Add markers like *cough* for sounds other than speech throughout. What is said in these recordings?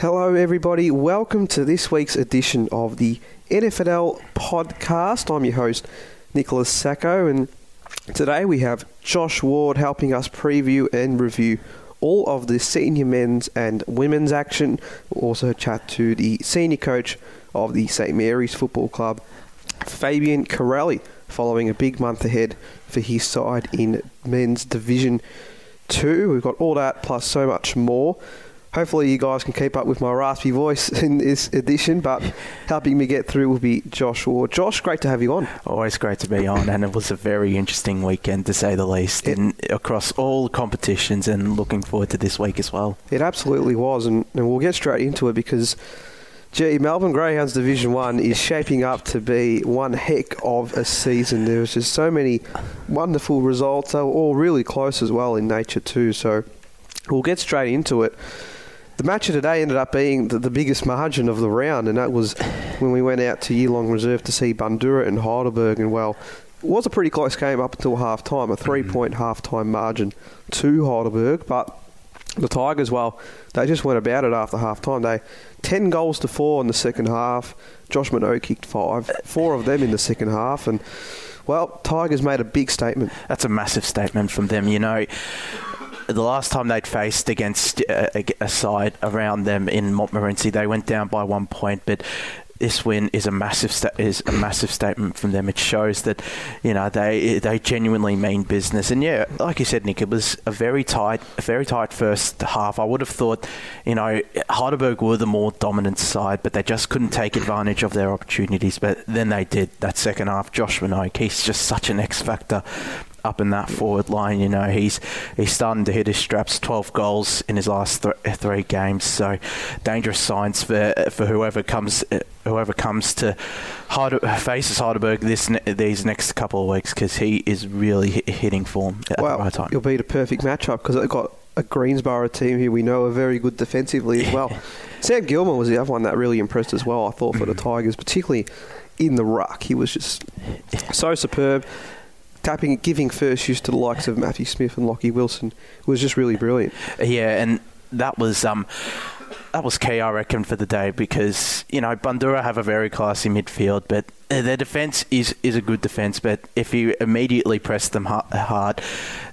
Hello, everybody. Welcome to this week's edition of the NFL podcast. I'm your host, Nicholas Sacco, and today we have Josh Ward helping us preview and review all of the senior men's and women's action. We'll also chat to the senior coach of the St. Mary's Football Club, Fabian Corelli, following a big month ahead for his side in men's Division 2. We've got all that plus so much more. Hopefully, you guys can keep up with my raspy voice *laughs* in this edition, but helping me get through will be Josh Ward. Josh, great to have you on. Always great to be on, and it was a very interesting weekend to say the least, It- in, across all competitions, and looking forward to this week as well. It absolutely was, and, and we'll get straight into it because, gee, Melbourne Greyhounds Division 1 is shaping up to be one heck of a season. There was just so many wonderful results. They were all really close as well in nature, too, so we'll get straight into it. The match of today ended up being the, the biggest margin of the round, and that was when we went out to Yulong Reserve to see Bundoora and Heidelberg. And well, it was a pretty close game up until half time, a three point mm. half time margin to Heidelberg. But the Tigers, well, they just went about it after half time. They 10 goals to 4 in the second half. Josh Minot kicked five, four of them in the second half. And, well, Tigers made a big statement. That's a massive statement from them. You know, the last time they'd faced against a, a- a side around them in Montmorency, they went down by one point, but. This win is a massive sta- is a massive statement from them. It shows that you know they they genuinely mean business. And yeah, like you said, Nick, it was a very tight, a very tight first half. I would have thought, you know, Heidelberg were the more dominant side, but they just couldn't take advantage of their opportunities. But then they did. That second half, Josh Minogue, he's just such an X factor up in that forward line. You know, he's he's starting to hit his straps. Twelve goals in his last th- three games. So dangerous signs for for whoever comes whoever comes to Heide- faces Heidelberg this ne- these next couple of weeks because he is really hit, hitting form at well, the right time. it'll be the perfect matchup because they've got a Greensborough team who we know are very good defensively as well. *laughs* Sam Gilmore was the other one that really impressed as well, I thought, for the mm. Tigers, particularly in the ruck. He was just so superb. Tapping, giving first use to the likes of Matthew Smith and Lockie Wilson was just really brilliant. Yeah, and that was um, that was key, I reckon, for the day because you know Bundoora have a very classy midfield, but their defence is is a good defence. But if you immediately pressed them ha- hard,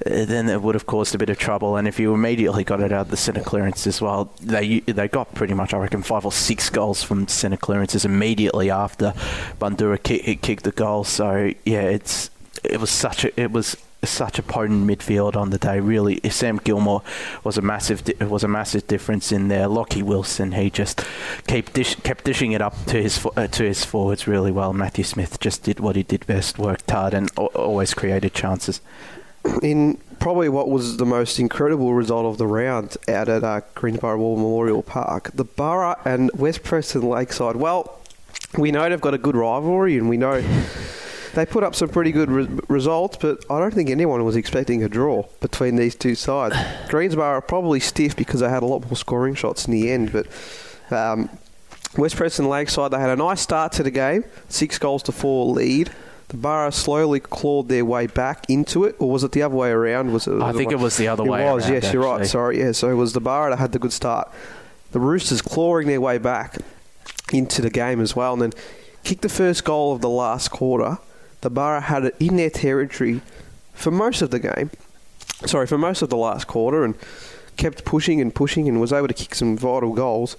uh, then it would have caused a bit of trouble. And if you immediately got it out of the centre clearance as well, they they got pretty much, I reckon, five or six goals from centre clearances immediately after Bundoora kick, kicked the goal. So yeah, it's it was such a it was such a potent midfield on the day. Really, Sam Gilmore was a massive di- was a massive difference in there. Lockie Wilson, he just kept dish, kept dishing it up to his fo- uh, to his forwards really well. Matthew Smith just did what he did best, worked hard, and al- always created chances. in probably what was the most incredible result of the round out at uh, Greensborough War Memorial Park, the Borough and West Preston Lakeside. Well, we know they've got a good rivalry, and we know they put up some pretty good re- results, but I don't think anyone was expecting a draw between these two sides. *sighs* Greensborough are probably stiff because they had a lot more scoring shots in the end, but. Um, West Preston Lakeside, they had a nice start to the game, six goals to four lead. The Borough slowly clawed their way back into it, or was it the other way around? Was it? I think it was the other it way was, around, yes, you're right. Sorry, yeah. So it was the Borough that had the good start. The Roosters clawing their way back into the game as well, and then kicked the first goal of the last quarter. The Borough had it in their territory for most of the game. Sorry, for most of the last quarter, and kept pushing and pushing, and was able to kick some vital goals.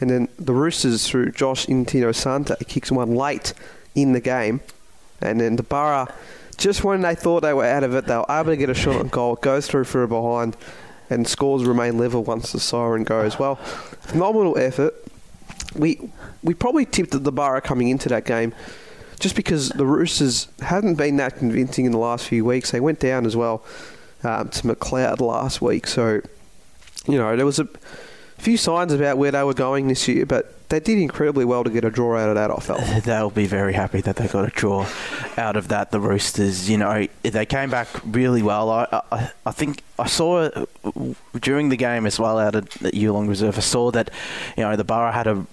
And then the Roosters, through Josh Intino Santa, kicks one late in the game. And then the Borough, just when they thought they were out of it, they were able to get a shot on goal, goes through for a behind, and scores remain level once the siren goes. Well, phenomenal effort. We we probably tipped the Borough coming into that game just because the Roosters hadn't been that convincing in the last few weeks. They went down as well um, to McLeod last week. So, you know, there was a few signs about where they were going this year, but they did incredibly well to get a draw out of that, I felt. *laughs* They'll be very happy that they got a draw out of that. The Roosters, you know, they came back really well. I, I, I think I saw during the game as well out at Yulong Reserve. I saw that, you know, the Borough had a.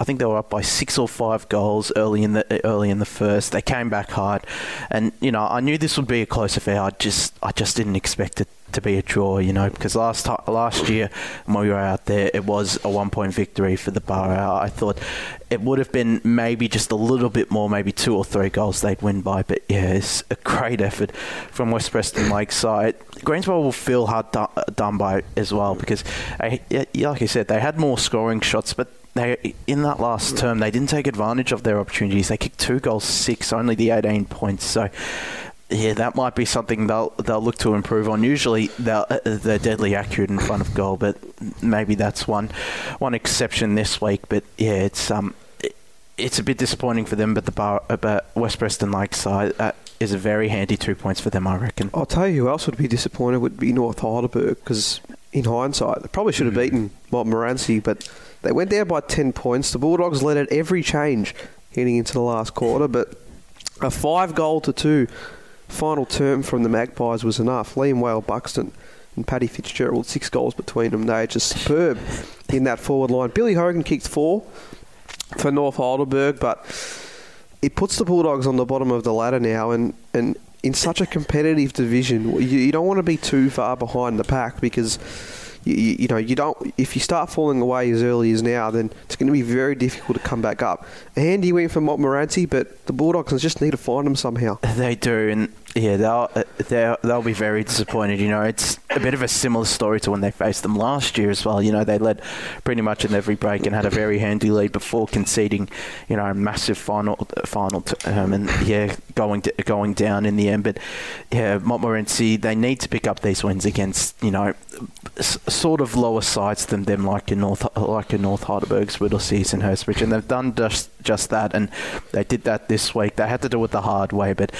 I think they were up by six or five goals early in the early in the first. They came back hard, and you know, I knew this would be a close affair. I just I just didn't expect it to be a draw, you know, because last time, last year when we were out there, it was a one point victory for the Borough. I thought it would have been maybe just a little bit more, maybe two or three goals they'd win by. But yeah, it's a great effort from West Preston Lakeside. Greensborough will feel hard do- done by as well because, like I said, they had more scoring shots, but they in that last term they didn't take advantage of their opportunities. They kicked two goals, six, only the 18 points. So yeah, that might be something they'll they'll look to improve on. Usually they're, they're deadly accurate in front of goal, but maybe that's one one exception this week. But yeah, it's um it's a bit disappointing for them. But the bar, uh, but West Preston Lakeside uh, is a very handy two points for them, I reckon. I'll tell you who else would be disappointed would be North Heidelberg because in hindsight they probably should have mm. beaten Montmorency, but they went down by ten points. The Bulldogs led at every change heading into the last quarter, but a five goal to two final term from the Magpies was enough. Liam Whale Buxton and Paddy Fitzgerald, six goals between them. They're just superb in that forward line. Billy Hogan kicked four for North Heidelberg, but it puts the Bulldogs on the bottom of the ladder now, and, and in such a competitive division, you, you don't want to be too far behind the pack because you, you, know, you don't. If you start falling away as early as now, then it's going to be very difficult to come back up. A handy win for Montmorency, but the Bulldogs just need to find them somehow. *laughs* They do, and yeah, they'll uh, they'll they'll be very disappointed. You know, it's a bit of a similar story to when they faced them last year as well. You know, they led pretty much in every break and had a very handy lead before conceding, you know, a massive final final term and yeah, going to, going down in the end. But yeah, Montmorency they need to pick up these wins against you know sort of lower sides than them, like in North like in North Heidelberg's Whittleseas and Hurstbridge, and they've done just just that, and they did that this week. They had to do it the hard way, but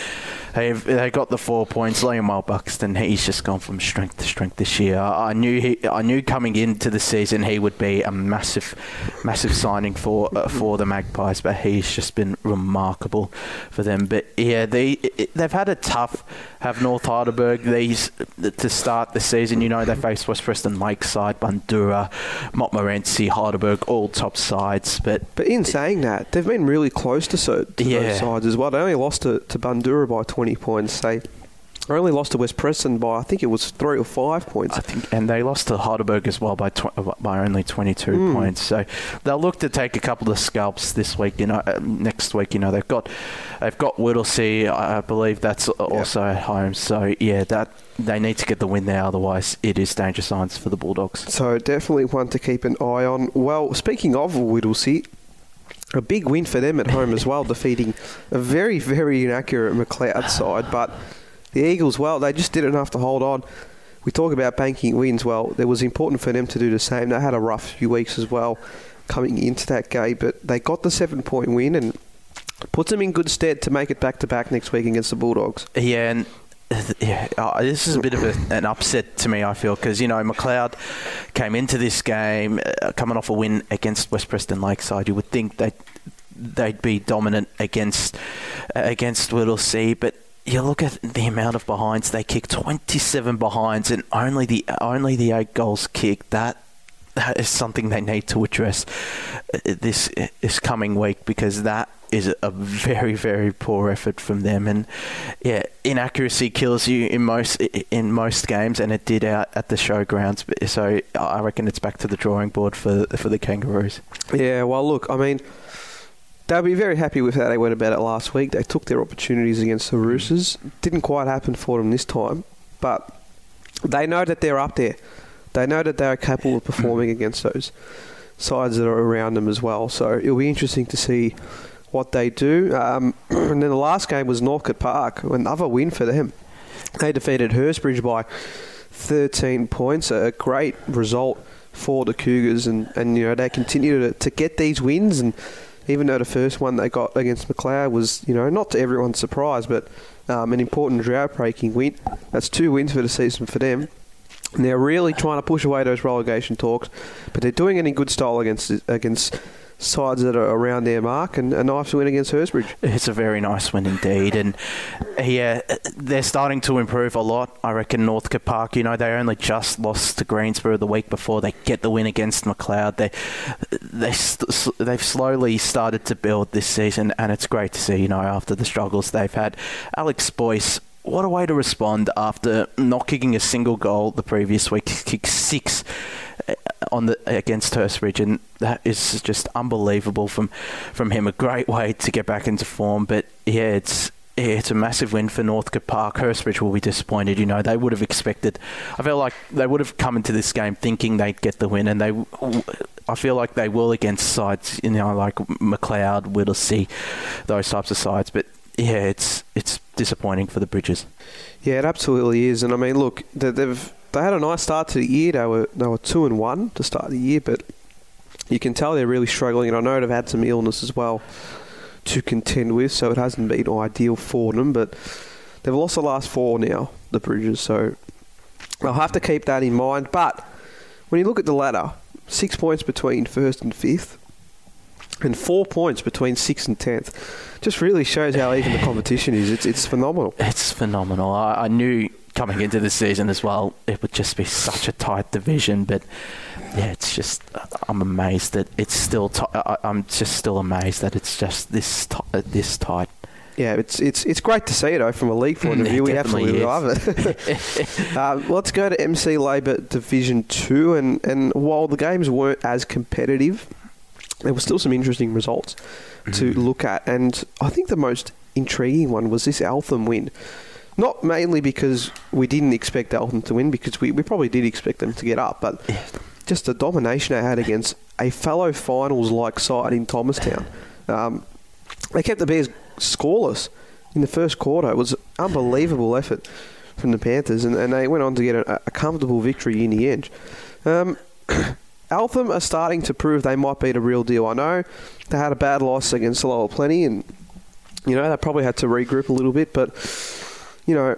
they've they got the four points. Liam Buxton, he's just gone from strength to strength this year. I knew he, I knew coming into the season he would be a massive, massive signing for uh, for the Magpies, but he's just been remarkable for them. But yeah, they they've had a tough. Have North Heidelberg these to start the season. You know they face West Preston Lakeside, Bundoora, Montmorency, Heidelberg, all top sides. But but in saying that, they've been really close to, so, to yeah. those sides as well. They only lost to, to Bundoora by 20 points. They only lost to West Preston by I think it was three or five points. I think, and they lost to Heidelberg as well by tw- by only 22 mm. points. So they'll look to take a couple of scalps this week. You know, uh, next week. You know, they've got they've got Whittlesea. I believe that's also yep. at home. So yeah, that they need to get the win there. Otherwise, it is danger signs for the Bulldogs. So definitely one to keep an eye on. Well, speaking of Whittlesea, a big win for them at home as well, defeating a very, very inaccurate McLeod *sighs* side. But the Eagles, well, they just did enough to hold on. We talk about banking wins. Well, it was important for them to do the same. They had a rough few weeks as well coming into that game, but they got the seven point win and puts them in good stead to make it back to back next week against the Bulldogs. Yeah, and yeah, uh, this is a bit of a, an upset to me. I feel because you know McLeod came into this game uh, coming off a win against West Preston Lakeside. You would think that they'd be dominant against uh, against Whittlesea, but you look at the amount of behinds they kicked 27 behinds and only the only the eight goals kicked that that is something they need to address uh, this this coming week because that is a very very poor effort from them. And yeah inaccuracy kills you in most in most games and it did out at the showgrounds. So I reckon it's back to the drawing board for for the Kangaroos. Yeah well look I mean they'll be very happy with how they went about it last week. They took their opportunities against the Roosters. Didn't quite happen for them this time but they know that they're up there. They know that they are capable of performing *clears throat* against those sides that are around them as well. So it'll be interesting to see what they do. Um, *clears throat* and then the last game was Northcote Park, another win for them. They defeated Hurstbridge by 13 points, a great result for the Cougars, and, and you know they continue to, to get these wins. And even though the first one they got against McLeod was you know not to everyone's surprise, but um, an important drought breaking win. That's two wins for the season for them. And they're really trying to push away those relegation talks, but they're doing it in good style against against sides that are around their mark, and a nice win against Hurstbridge. It's a very nice win indeed, and yeah, they're starting to improve a lot. I reckon Northcote Park. You know, they only just lost to Greensborough the week before. They get the win against McLeod. They they they've slowly started to build this season, and it's great to see. You know, after the struggles they've had, Alex Boyce what a way to respond after not kicking a single goal the previous week. Kicked six on the against Hurstbridge, and that is just unbelievable from from him. A great way to get back into form. But yeah, it's it's a massive win for Northcote Park. Hurstbridge will be disappointed. You know, they would have expected. I feel like they would have come into this game thinking they'd get the win, and they. I feel like they will against sides, you know, like McLeod, Whittlesea, those types of sides. But yeah, it's it's disappointing for the Bridges. Yeah, it absolutely is. And I mean, look, they've they had a nice start to the year. They were they were two and one to start the year, but you can tell they're really struggling. And I know they've had some illness as well to contend with, so it hasn't been ideal for them. But they've lost the last four now, the Bridges. So they'll have to keep that in mind. But when you look at the ladder, six points between first and fifth. And four points between sixth and tenth, just really shows how even the competition is. It's it's phenomenal. It's phenomenal. I, I knew coming into the season as well, it would just be such a tight division. But yeah, it's just I'm amazed that it's still. T- I, I'm just still amazed that it's just this t- uh, this tight. Yeah, it's it's it's great to see it though from a league point of view. We absolutely is. love it. *laughs* uh, let's go to MC Labour Division Two, and and while the games weren't as competitive, there were still some interesting results to look at. And I think the most intriguing one was this Eltham win. Not mainly because we didn't expect Eltham to win, because we, we probably did expect them to get up, but just the domination they had against a fellow finals like side in Thomastown. Um, they kept the Bears scoreless in the first quarter. It was an unbelievable effort from the Panthers, and, and they went on to get a, a comfortable victory in the end. Um, *coughs* Eltham are starting to prove they might be the real deal. I know they had a bad loss against Lower Plenty, and you know they probably had to regroup a little bit, but you know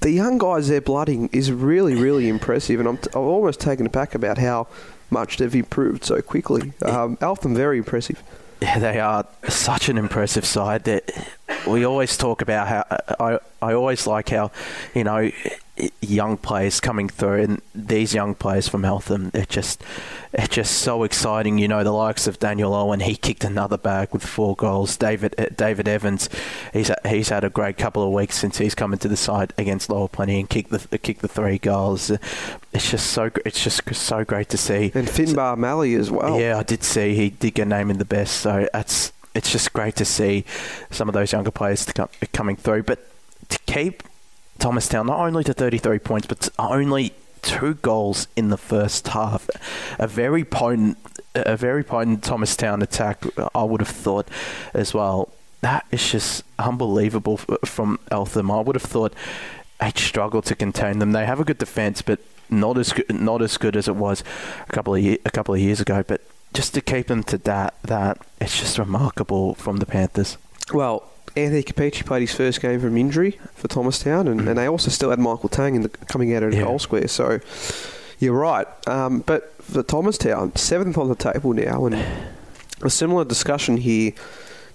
the young guys they're blooding is really, really impressive, and I'm, t- I'm almost taken aback about how much they've improved so quickly. Um, Eltham very impressive. Yeah, they are such an impressive side. That we always talk about how I I always like how you know young players coming through and these young players from Eltham. It just it's just so exciting. You know the likes of Daniel Owen. He kicked another bag with four goals. David uh, David Evans. He's he's had a great couple of weeks since he's come into the side against Lower Plenty and kicked the kicked the three goals. It's just so it's just so great to see. And Finbar Malley as well. Yeah, I did see he did get named in the best, so that's it's just great to see some of those younger players come, coming through. But to keep Thomastown not only to 33 points, but only two goals in the first half, a very potent, a very potent Thomastown attack. I would have thought as well. That is just unbelievable from Eltham. I would have thought they'd struggle to contain them. They have a good defence, but not as good, not as good as it was a couple of ye- a couple of years ago. But just to keep them to that, that it's just remarkable from the Panthers. Well, Anthony Capici played his first game from injury for Thomastown, and, and they also still had Michael Tang in the, coming out of the Yeah. goal square. So you're right. Um, but for Thomastown, seventh on the table now, and a similar discussion here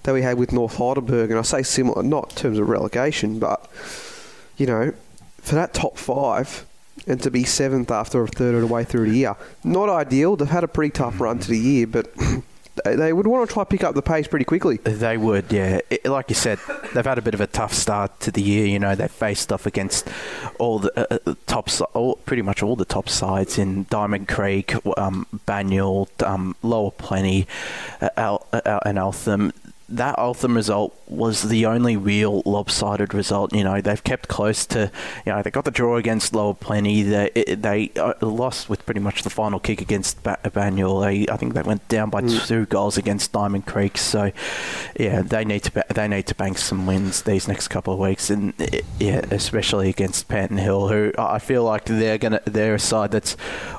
that we had with North Heidelberg, and I say similar, not in terms of relegation, but you know, for that top five. And to be seventh after a third of the way through the year, not ideal. They've had a pretty tough run to the year, but *clears throat* they- would want to try pick up the pace pretty quickly. They would, yeah. It, like you said, they've had a bit of a tough start to the year. You know, they faced off against all the uh, uh, top, all, pretty much all the top sides in Diamond Creek, um, Banyule, um, Lower Plenty, uh, Al, uh, and Eltham. That Eltham result was the only real lopsided result. You know, they've kept close to. You know, they got the draw against Lower Plenty. They they uh, lost with pretty much the final kick against ba- Banyule. They, I think they went down by two goals against Diamond Creek. So, yeah, they need to ba- they need to bank some wins these next couple of weeks, and yeah, especially against Panton Hill, who I feel like they're gonna they're a side that's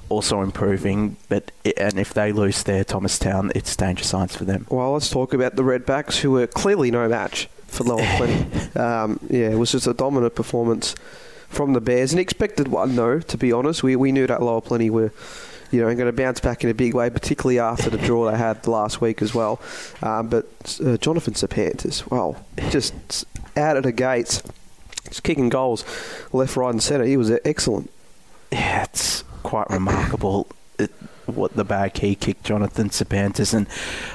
also improving. But and if they lose their Thomastown, it's danger signs for them. Well, let's talk about the Redbacks, who were clearly no match for Lower Plenty. *laughs* um, yeah, it was just a dominant performance from the Bears. An expected one, though, to be honest. We, we knew that Lower Plenty were, you know, going to bounce back in a big way, particularly after the draw they had last week as well. Um, but uh, Jonathan Serpantis, well, just out of the gates, just kicking goals left, right, and centre. He was excellent. yeah, it's quite remarkable it, what the bag he kicked Jonathan Serpantis, and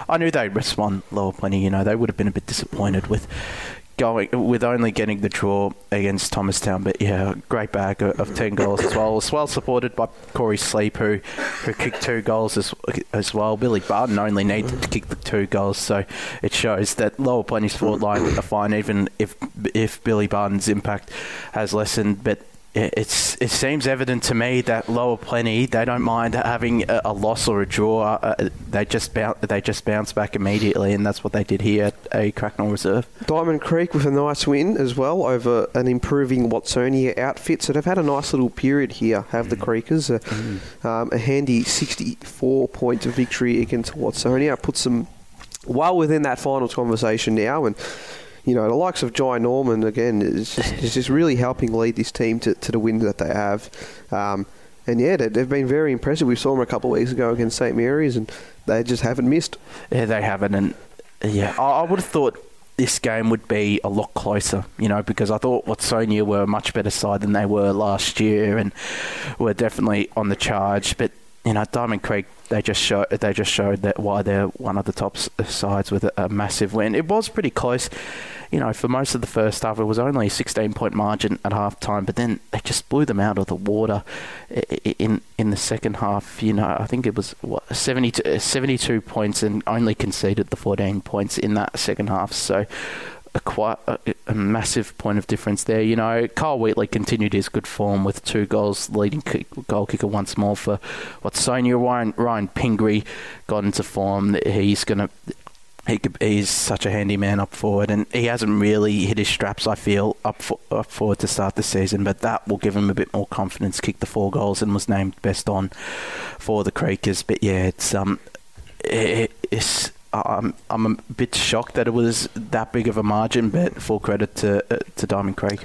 I knew they'd respond lower plenty. You know, they would have been a bit disappointed with going with only getting the draw against Thomastown, but yeah, great bag of, ten goals as well. Was well supported by Corey Sleep, who who kicked two goals as as well. Billy Barton only needed to kick the two goals, so it shows that Lower Plenty's forward line are fine, even if if Billy Barton's impact has lessened. But it's it seems evident to me that Lower Plenty they don't mind having a, a loss or a draw. Uh, they just bounce they just bounce back immediately, and that's what they did here at a Cracknell Reserve. Diamond Creek with a nice win as well over an improving Watsonia outfit. So they've had a nice little period here. Have the Creekers uh, mm. um, a handy 64 point victory against Watsonia puts them well within that finals conversation now and you know, the likes of Jai Norman, again, is just, is just really helping lead this team to, to the wins that they have. Um, and yeah, they've been very impressive. We saw them a couple of weeks ago against St Mary's, and they just haven't missed. Yeah, they haven't. And yeah, I, I would have thought this game would be a lot closer, you know, because I thought Watsonia were a much better side than they were last year and were definitely on the charge. But you know, Diamond Creek they just showed they just showed that why they're one of the top sides with a, a massive win. It was pretty close you know, for most of the first half, it was only a 16 point margin at half time, but then they just blew them out of the water in in the second half. You know, I think it was what, 72, uh, 72 points and only conceded the 14 points in that second half. So, a quite a, a, massive point of difference there. You know, Carl Wheatley continued his good form with two goals, leading kick, goal kicker once more for Watsonia. Ryan Ryan Pingree got into form. He's going to he he's such a handy man up forward, and he hasn't really hit his straps. I feel up, for, up forward to start the season, but that will give him a bit more confidence. Kicked the four goals and was named best on for the Creekers. But yeah, it's um, it, it's I'm I'm a bit shocked that it was that big of a margin, but full credit to uh, to Diamond Creek.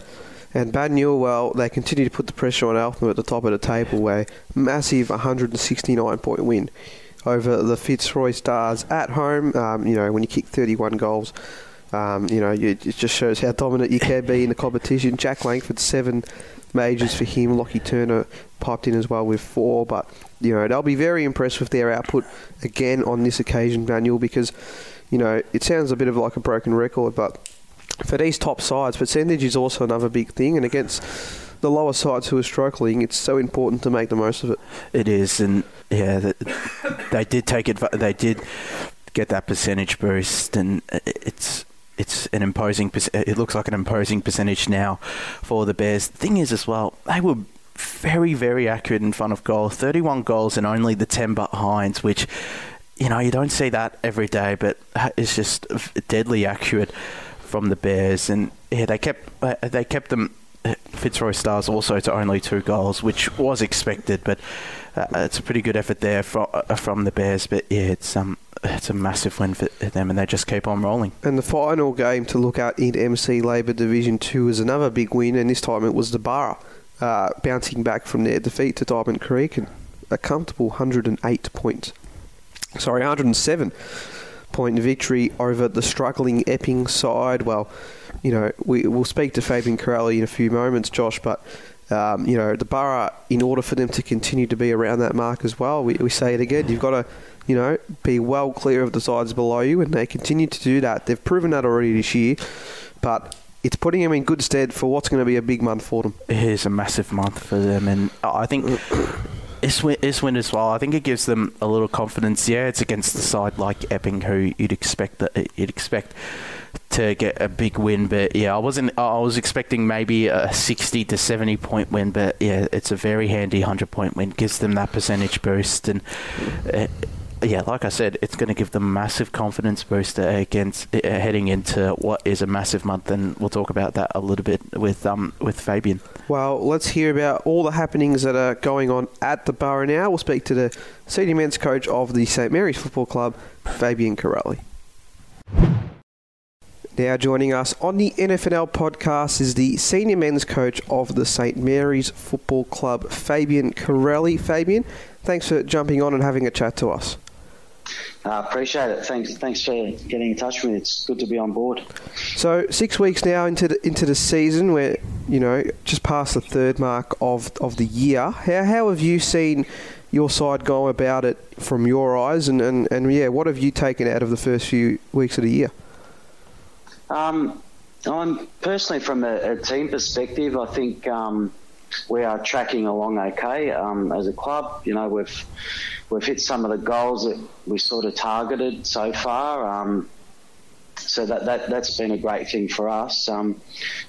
And Banyule, they continue to put the pressure on Eltham at the top of the table, where massive 169 point win over the Fitzroy Stars at home. Um, you know, when you kick 31 goals, um, you know, it just shows how dominant you can be in the competition. Jack Langford, seven majors for him. Lockie Turner piped in as well with four. But, you know, they'll be very impressed with their output again on this occasion, Daniel, because, you know, it sounds a bit of like a broken record, but for these top sides, percentage is also another big thing. And against the lower sides who are struggling, it's so important to make the most of it. It is, and yeah, they did take it. They did get that percentage boost, and uh, it's it's an imposing. Uh, it looks like an imposing percentage now for the Bears. The thing is, as well, they were very, very accurate in front of goal. Thirty-one goals and only the ten behinds, which you know you don't see that every day, but uh, it's just deadly accurate from the Bears. And yeah, they kept they kept them Fitzroy Stars also to only two goals, which was expected, but uh, it's a pretty good effort there from uh, from the Bears. But yeah, it's um it's a massive win for them, and they just keep on rolling. And the final game to look at in MC Labour Division Two is another big win, and this time it was the Barra uh, bouncing back from their defeat to Diamond Creek and a comfortable 108 point, Sorry, 107 point victory over the struggling Epping side. Well you know, we, we'll speak to Fabian Corelli in a few moments, Josh, but. Um, you know, the Borough, in order for them to continue to be around that mark as well, we, we say it again, you've got to, you know, be well clear of the sides below you, and they continue to do that. They've proven that already this year, but it's putting them in good stead for what's going to be a big month for them. It is a massive month for them, and I think *coughs* this win, this win as well. I think it gives them a little confidence. Yeah, it's against the side like Epping, who you'd expect that you'd expect to get a big win. But yeah, I wasn't. I was expecting maybe a 60 to 70 point win, but yeah, it's a very handy 100 point win. Gives them that percentage boost, and uh, yeah, like I said, it's going to give them massive confidence boost against uh, heading into what is a massive month, and we'll talk about that a little bit with um with Fabian. Well, let's hear about all the happenings that are going on at the Borough now. We'll speak to the senior men's coach of the St Mary's Football Club, Fabian Corelli. Now joining us on the NFNL podcast is the senior men's coach of the St Mary's Football Club, Fabian Corelli. Fabian, thanks for jumping on and having a chat to us. I uh, appreciate it. Thanks, thanks for getting in touch with me. It's good to be on board. So six weeks now into the into the season, we're you know just past the third mark of of the year. How how have you seen your side go about it from your eyes, and, and, and yeah, what have you taken out of the first few weeks of the year? Um, I'm personally, from a, a team perspective, I think um, we are tracking along okay um, as a club. You know, we've we've hit some of the goals that we sort of targeted so far. Um, so that, that that's been a great thing for us. Um,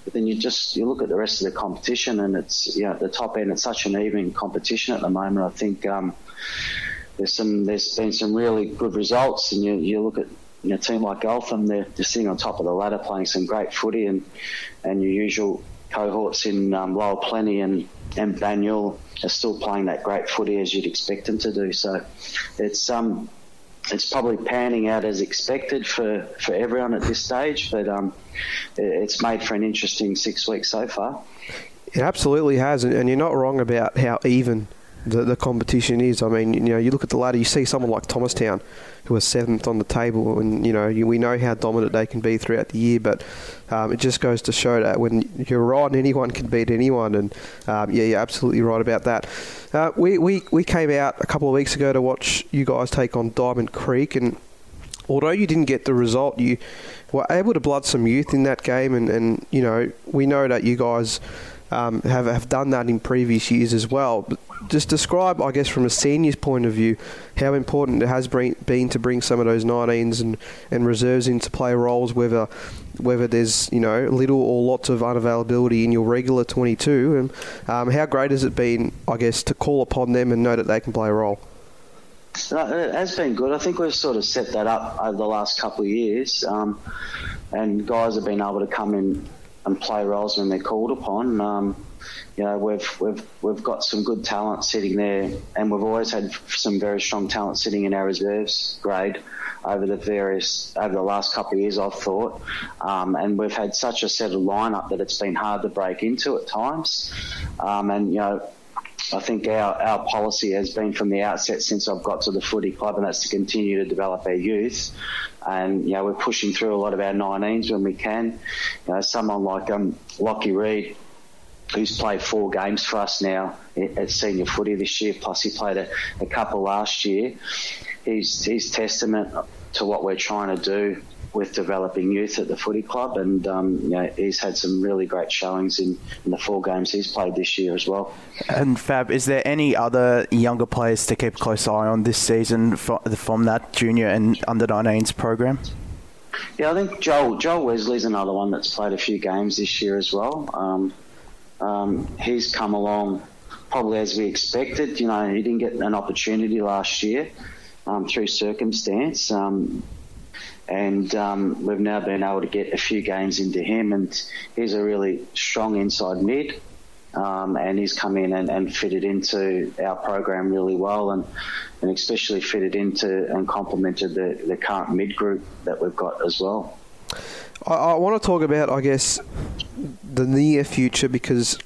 but then you just you look at the rest of the competition, and it's you know at the top end. It's such an even competition at the moment. I think um, there's some there's been some really good results, and you you look at a team like Eltham, they're, they're sitting on top of the ladder playing some great footy, and and your usual cohorts in um, Lower Plenty and and Banyule are still playing that great footy as you'd expect them to do. So it's um it's probably panning out as expected for, for everyone at this stage, but um, it's made for an interesting six weeks so far. It absolutely has, and you're not wrong about how even the, the competition is. I mean, you know, you look at the ladder, you see someone like Thomastown, who are seventh on the table, and you know, you, we know how dominant they can be throughout the year. But um, it just goes to show that when you're right, anyone can beat anyone, and um, yeah, you're absolutely right about that. Uh, we, we we came out a couple of weeks ago to watch you guys take on Diamond Creek, and although you didn't get the result, you were able to blood some youth in that game, and, and you know, we know that you guys. Um, have have done that in previous years as well. But just describe, I guess, from a senior's point of view, how important it has been, been to bring some of those 19s and, and reserves in to play roles, whether whether there's you know little or lots of unavailability in your regular 22, and um, how great has it been, I guess, to call upon them and know that they can play a role. It has been good. I think we've sort of set that up over the last couple of years, um, and guys have been able to come in and play roles when they're called upon. Um, you know, we've we've we've got some good talent sitting there, and we've always had some very strong talent sitting in our reserves grade over the various over the last couple of years. I've thought, um, and we've had such a settled lineup that it's been hard to break into at times, um, and you know. I think our, our policy has been from the outset since I've got to the footy club, and that's to continue to develop our youth. And you know we're pushing through a lot of our 19s when we can. You know, someone like um, Lockie Reed, who's played four games for us now at senior footy this year, plus he played a, a couple last year. He's, he's testament to what we're trying to do with developing youth at the footy club, and um, you know, he's had some really great showings in, in the four games he's played this year as well. And Fab, is there any other younger players to keep a close eye on this season from, from that junior and under 19s program? Yeah, I think Joel Joel Wesley's another one that's played a few games this year as well. Um, um, he's come along probably as we expected. You know, he didn't get an opportunity last year um, through circumstance. Um, and um, we've now been able to get a few games into him, and he's a really strong inside mid. Um, and he's come in and, and, fitted into our program really well, and, and especially fitted into and complemented the, the current mid group that we've got as well. I, I want to talk about, I guess, the near future because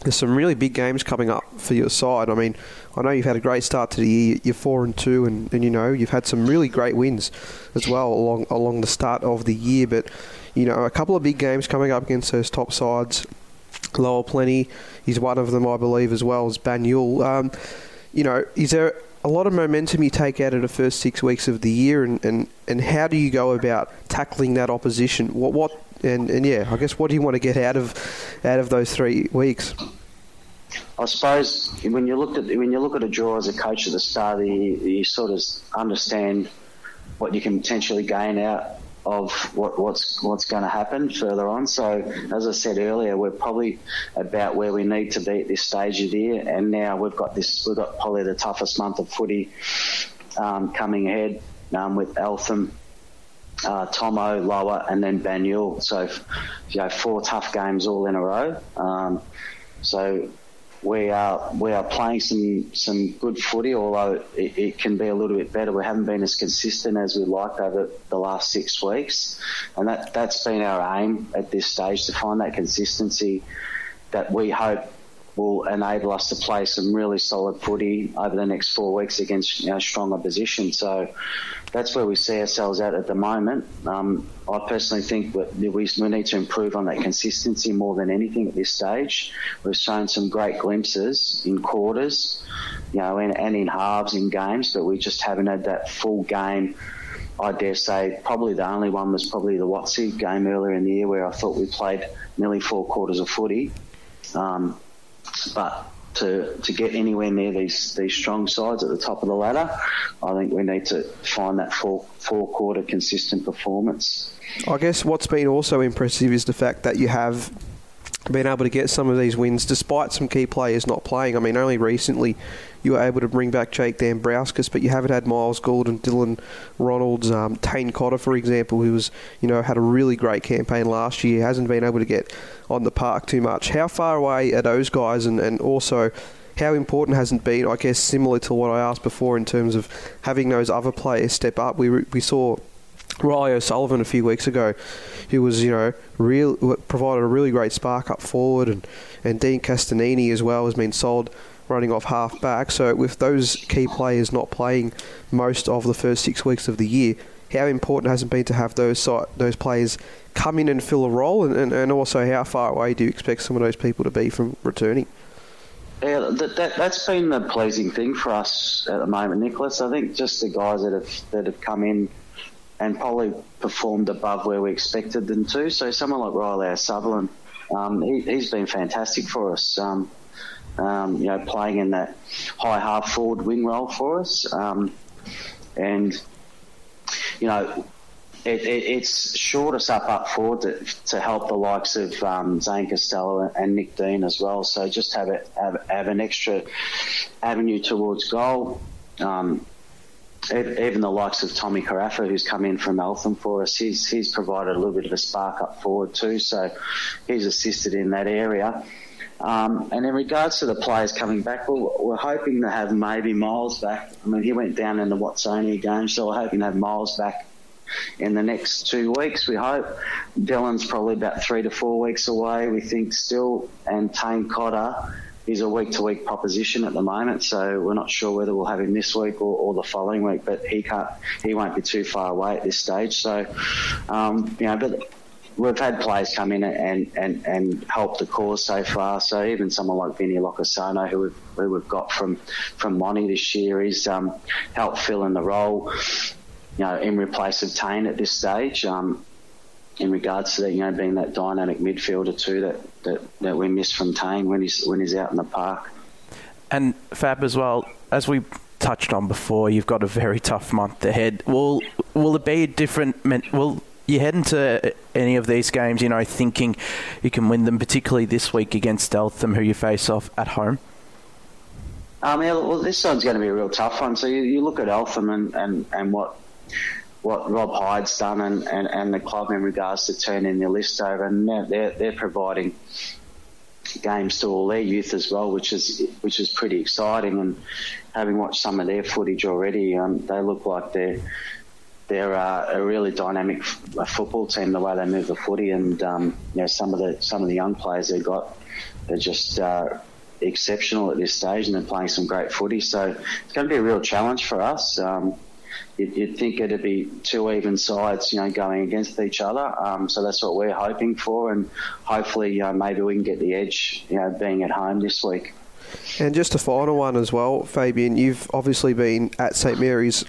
there's some really big games coming up for your side. I mean, I know you've had a great start to the year. You're four and two, and, and you know you've had some really great wins as well along along the start of the year. But you know, a couple of big games coming up against those top sides. Lower Plenty is one of them, I believe, as well as Banyule. Um, you know, is there a lot of momentum you take out of the first six weeks of the year, and, and, and how do you go about tackling that opposition? What what and, and yeah, I guess what do you want to get out of out of those three weeks? I suppose when you look at when you look at a draw as a coach at the start, you sort of understand what you can potentially gain out of what, what's what's going to happen further on. So, as I said earlier, we're probably about where we need to be at this stage of the year, and now we've got this. We've got probably the toughest month of footy um, coming ahead um, with Eltham uh, Tomo, Lower, and then Banyule. So, you know, four tough games all in a row. Um, so we are we are playing some some good footy, although it, it, can be a little bit better. We haven't been as consistent as we liked over the last six weeks, and that that's been our aim at this stage to find that consistency that we hope will enable us to play some really solid footy over the next four weeks against you know, strong opposition. So that's where we see ourselves at at the moment. Um, I personally think we, we need to improve on that consistency more than anything at this stage. We've shown some great glimpses in quarters, you know, and, and in halves in games, but we just haven't had that full game I dare say probably the only one was probably the WotC game earlier in the year where I thought we played nearly four quarters of footy. Um, but to to get anywhere near these these strong sides at the top of the ladder, I think we need to find that four four quarter consistent performance. I guess what's been also impressive is the fact that you have been able to get some of these wins despite some key players not playing. I mean, only recently you were able to bring back Jake Dambrowskis, but you haven't had Miles Gould and Dylan Ronalds, um, Tane Cotter, for example, who was you know had a really great campaign last year, hasn't been able to get on the park too much. How far away are those guys, and, and also how important hasn't been, I guess, similar to what I asked before in terms of having those other players step up. We we saw Riley O'Sullivan uh, a few weeks ago, who was you know real provided a really great spark up forward, and and Dean Castanini as well has been sold running off half back. So with those key players not playing most of the first six weeks of the year, how important has it been to have those those players come in and fill a role, and, and, and also how far away do you expect some of those people to be from returning? Yeah, that, that, has been the pleasing thing for us at the moment, Nicholas. I think just the guys that have that have come in and probably performed above where we expected them to. So someone like Riley O'Sullivan, um, he, has been fantastic for us. Um, um, you know, playing in that high half forward wing role for us. Um, and, you know, it, it, it's shored us up up forward to, to help the likes of um, Zane Costello and Nick Dean as well. So just have, it, have, have an extra avenue towards goal. Um, even the likes of Tommy Carafa, who's come in from Eltham for us, he's, he's provided a little bit of a spark up forward too. So he's assisted in that area. Um, and in regards to the players coming back, we're, we're, hoping to have maybe Miles back. I mean, he went down in the Watsonia game, so we're hoping to have Miles back in the next two weeks, we hope. Dylan's probably about three to four weeks away, we think still. And Tane Cotter is a week to week proposition at the moment, so we're not sure whether we'll have him this week or, or, the following week, but he can't, he won't be too far away at this stage. So, um, you know, but we've had players come in and, and, and help the cause so far. So even someone like Vinny Locasano, who we've, who we've got from from Monty this year, he's um, helped fill in the role, you know, in replace of Tane at this stage. Um, in regards to that, you know, being that dynamic midfielder too that, that, that we miss from Tane when he's when he's out in the park. And Fab as well, as we touched on before, you've got a very tough month ahead. Will will it be a different? Will you head into any of these games, you know, thinking you can win them, particularly this week against Eltham, who you face off at home? Um, yeah, well, this one's going to be a real tough one. So you, you look at Eltham and, and, and what what Rob Hyde's done and, and, and the club in regards to turning their list over, and they're, they're providing games to all their youth as well, which is which is pretty exciting. And having watched some of their footage already, um, they look like they're they're uh, a really dynamic f- football team. The way they move the footy, and um, you know some of the some of the young players they've got, they're just uh, exceptional at this stage, and they're playing some great footy. So it's going to be a real challenge for us. Um, you'd, you'd, think it'd be two even sides, you know, going against each other. Um, so that's what we're hoping for, and hopefully uh, maybe we can get the edge, you know, being at home this week. And just a final one as well, Fabian. You've obviously been at St Mary's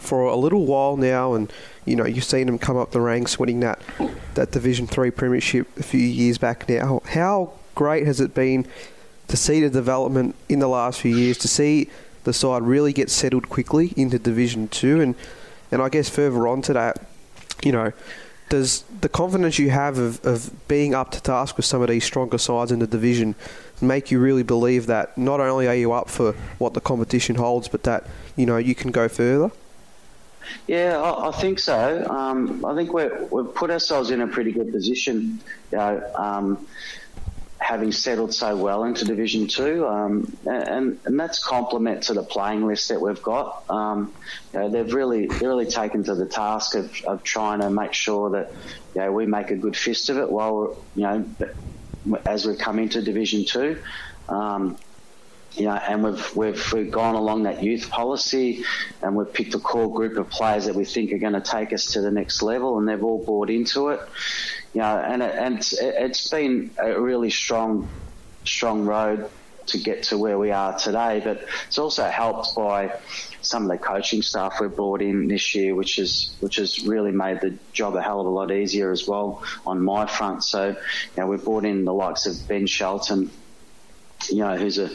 for a little while now, and you know you've seen them come up the ranks, winning that that Division Three premiership a few years back now. How great has it been to see the development in the last few years, to see the side really get settled quickly into Division Two, and and I guess further on to that, you know. Does the confidence you have of, of being up to task with some of these stronger sides in the division make you really believe that not only are you up for what the competition holds, but that you know you can go further? Yeah, I, I think so. Um, I think we have put ourselves in a pretty good position, you know, um, having settled so well into Division Two, um, and and that's compliment to the playing list that we've got. Um, you know, they've really really taken to the task of, of trying to make sure that you know, we make a good fist of it while you know as we come into Division Two. Um, you know, and we've, we've, we've gone along that youth policy and we've picked a core group of players that we think are going to take us to the next level and they've all bought into it. You know, and, it, and it's, it's been a really strong, strong road to get to where we are today. But it's also helped by some of the coaching staff we've brought in this year, which is which has really made the job a hell of a lot easier as well on my front. So, you know, we've brought in the likes of Ben Shelton, you know, who's a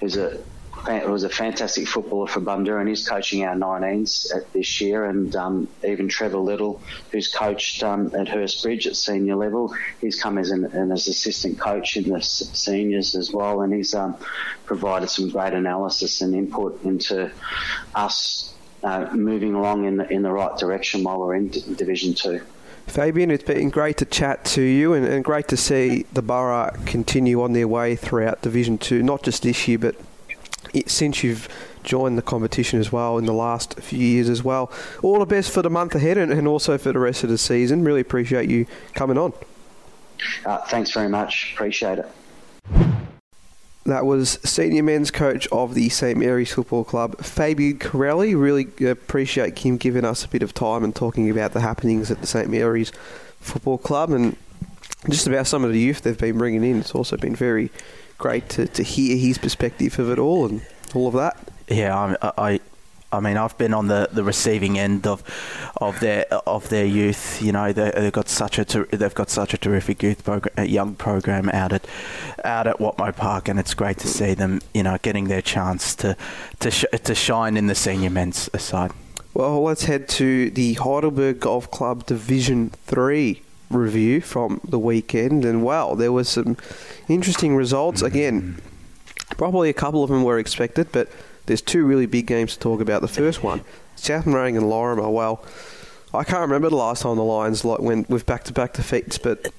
who's a was a fantastic footballer for Bundoora. He's coaching our 19s this year, and um, even Trevor Little, who's coached um, at Hurstbridge at senior level, he's come as an, an as assistant coach in the seniors as well, and he's um, provided some great analysis and input into us uh, moving along in the, in the right direction while we're in D- Division Two. Fabian, it's been great to chat to you and, and, great to see the Borough continue on their way throughout Division 2, not just this year, but it, since you've joined the competition as well in the last few years as well. All the best for the month ahead and, and also for the rest of the season. Really appreciate you coming on. Uh, thanks very much. Appreciate it. That was senior men's coach of the St Mary's Football Club, Fabian Corelli. Really appreciate Kim giving us a bit of time and talking about the happenings at the St Mary's Football Club and just about some of the youth they've been bringing in. It's also been very great to, to hear his perspective of it all and all of that. Yeah, I, I, I mean, I've been on the, the receiving end of of their of their youth. You know, they, have got such a ter- they've got such a terrific youth program, young program out at out at Whatmough Park, and it's great to see them. You know, getting their chance to to sh- to shine in the senior men's side. Well, let's head to the Heidelberg Golf Club Division Three review from the weekend, and wow, there were some interesting results. Again, probably a couple of them were expected, but there's two really big games to talk about. The first one, South Morang and Lorimer. Well, I can't remember the last time the Lions like went with back-to-back defeats, but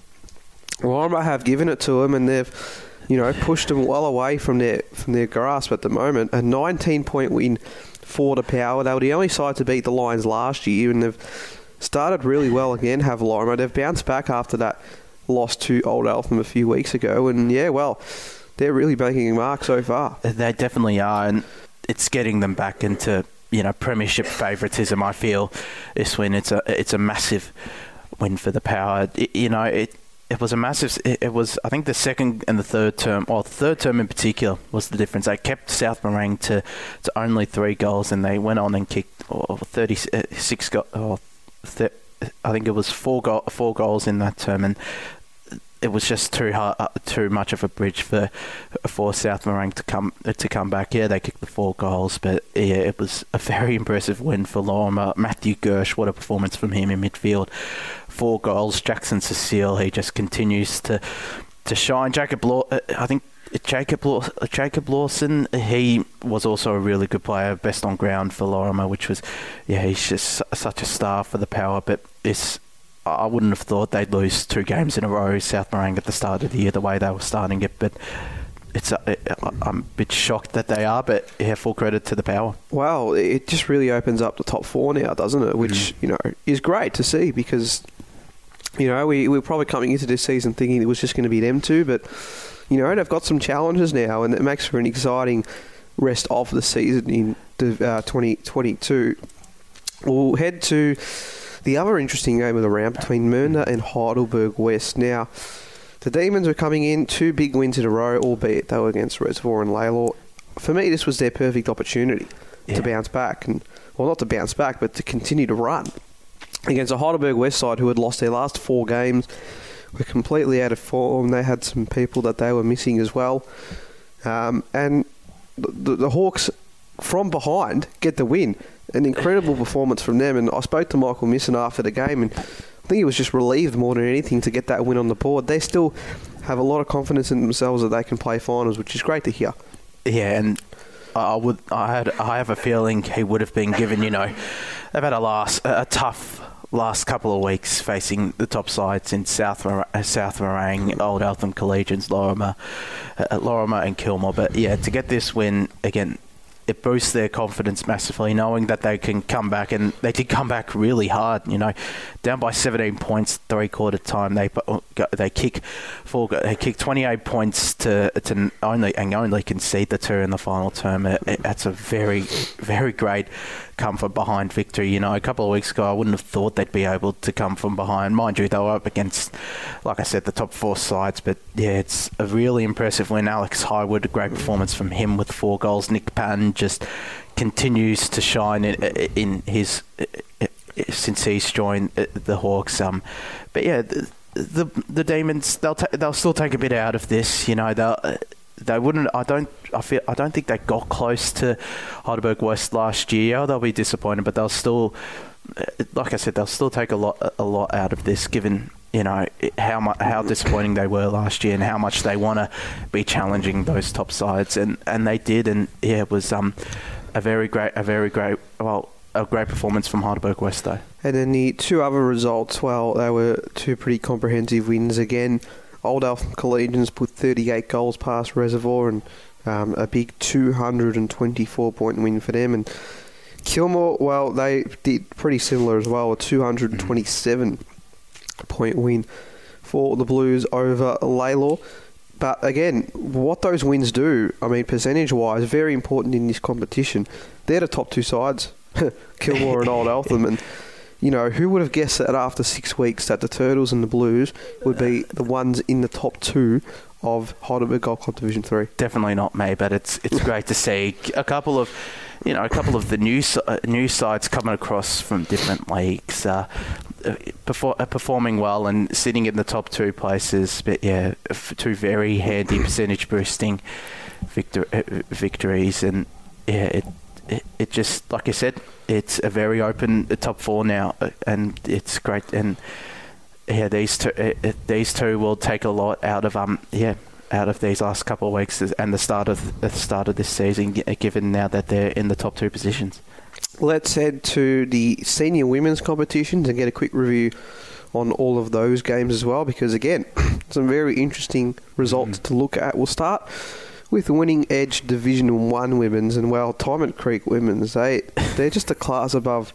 Lorimer have given it to them, and they've you know pushed them well away from their from their grasp at the moment. A 19-point win for the Power. They were the only side to beat the Lions last year, and they've started really well again. Have Lorimer. They've bounced back after that loss to Old Eltham a few weeks ago, and yeah, well, they're really making a mark so far. They definitely are, and it's getting them back into you know premiership favouritism. I feel this win it's a it's a massive win for the Power. It, you know it. It was a massive. It, was, I think, the second and the third term, or the third term in particular, was the difference. They kept South Morang to, to only three goals, and they went on and kicked oh, 36 goals. Oh, I think it was four go- four goals in that term, and it was just too hard, uh, too much of a bridge for for South Morang to come to come back. Yeah, they kicked the four goals, but yeah, it was a very *laughs* impressive win for Lorimer. Matthew Gersh, what a performance from him in midfield. Four goals. Jackson Cecile, he just continues to to shine. Jacob Law, uh, I think Jacob Law, Jacob Lawson, he was also a really good player, best on ground for Lorimer, which was, yeah, he's just such a star for the power. But this I wouldn't have thought they'd lose two games in a row, South Morang, at the start of the year, the way they were starting it. But it's a, I'm a bit shocked that they are, but yeah, full credit to the power. Well, it just really opens up the top four now, doesn't it? Which mm. you know is great to see because you know we, we were probably coming into this season thinking it was just going to be them two, but you know they've got some challenges now, and it makes for an exciting rest of the season in uh, 2022. We'll head to the other interesting game of the round between Mernda and Heidelberg West. Now, the Demons were coming in two big wins in a row, albeit they were against Reservoir and Lalor. For me, this was their perfect opportunity yeah. to bounce back, and well, not to bounce back, but to continue to run against a Heidelberg West side who had lost their last four games, were completely out of form. They had some people that they were missing as well, um, and the, the Hawks from behind get the win an incredible performance from them. And I spoke to Michael Misson after the game, and I think he was just relieved more than anything to get that win on the board. They still have a lot of confidence in themselves that they can play finals, which is great to hear. Yeah, and I would, I had, I have a feeling he would have been given. You know, they've had a last, a tough last couple of weeks facing the top sides in South South Morang, Old Eltham Collegians, Lorimer, uh, Lorimer and Kilmore. But yeah, to get this win again it boosts their confidence massively, knowing that they can come back, and they did come back really hard. You know, down by 17 points, three quarter time, they uh, they kick four, they kick 28 points to to only and only concede the two in the final term. It, it, that's a very very great come from behind victory. You know, a couple of weeks ago, I wouldn't have thought they'd be able to come from behind. Mind you, they were up against, like I said, the top four sides. But yeah, it's a really impressive win. Alex Highwood, a great performance from him with four goals. Nick Patton just continues to shine in, in his since he's joined the Hawks. Um, but yeah, the the, the Demons they'll ta- they'll still take a bit out of this. You know they'll they wouldn't. I don't. I feel. I don't think they got close to Heidelberg West last year. They'll be disappointed, but they'll still, like I said, they'll still take a lot. A lot out of this, given you know how much how disappointing they were last year and how much they want to be challenging those top sides, and and they did, and yeah, it was um a very great, a very great, well, a great performance from Heidelberg West though. And then the two other results, well, they were two pretty comprehensive wins again. Old Eltham Collegians put 38 goals past Reservoir and um, a big 224 point win for them. And Kilmore, well, they did pretty similar as well, a 227 point win for the Blues over Lalor. But again, what those wins do, I mean, percentage wise, very important in this competition. They're the top two sides, *laughs* Kilmore and Old Eltham. And you know, who would have guessed that after six weeks that the Turtles and the Blues would be the ones in the top two of Heidelberg Golf Club Division Three? Definitely not me, but it's it's great to see a couple of. You know, a couple of the new uh, new sides coming across from different leagues, uh, uh, performing well and sitting in the top two places. But yeah, two very handy percentage boosting victor- uh, victories, and yeah, it it, it just like I said, it's a very open top four now, uh, and it's great. And yeah, these two uh, uh, these two will take a lot out of um yeah out of these last couple of weeks and the start of the start of this season, given now that they're in the top two positions. Let's head to the senior women's competitions and get a quick review on all of those games as well, because again, *clears throat* some very interesting results mm. to look at. We'll start with winning edge Division One women's and well, Diamond Creek women's, they they're just a class above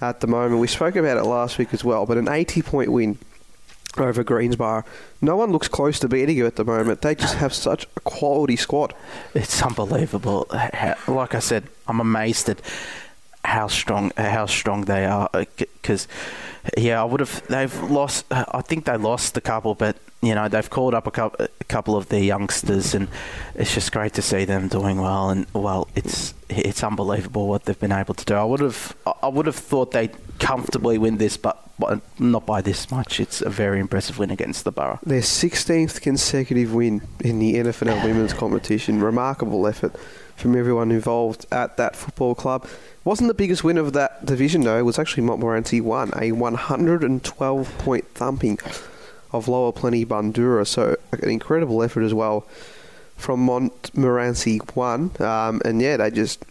at the moment. We spoke about it last week as well, but an 80 point win over Greensborough. No one looks close to beating you at the moment. They just have such a quality squad. It's unbelievable. Like I said, I'm amazed at how strong how strong they are uh, because yeah I would have they've lost I think they lost a couple but you know they've called up a couple, a couple of their youngsters and it's just great to see them doing well and well it's it's unbelievable what they've been able to do. I would have I would have thought they'd comfortably win this but, but not by this much. It's a very impressive win against the Borough. Their 16th consecutive win in the NFNL women's competition. Remarkable effort from everyone involved at that football club wasn't the biggest win of that division though. It was actually Montmorency won a 112 point thumping of Lower Plenty Bundoora. So an incredible effort as well from Montmorency one. Um, and yeah, they just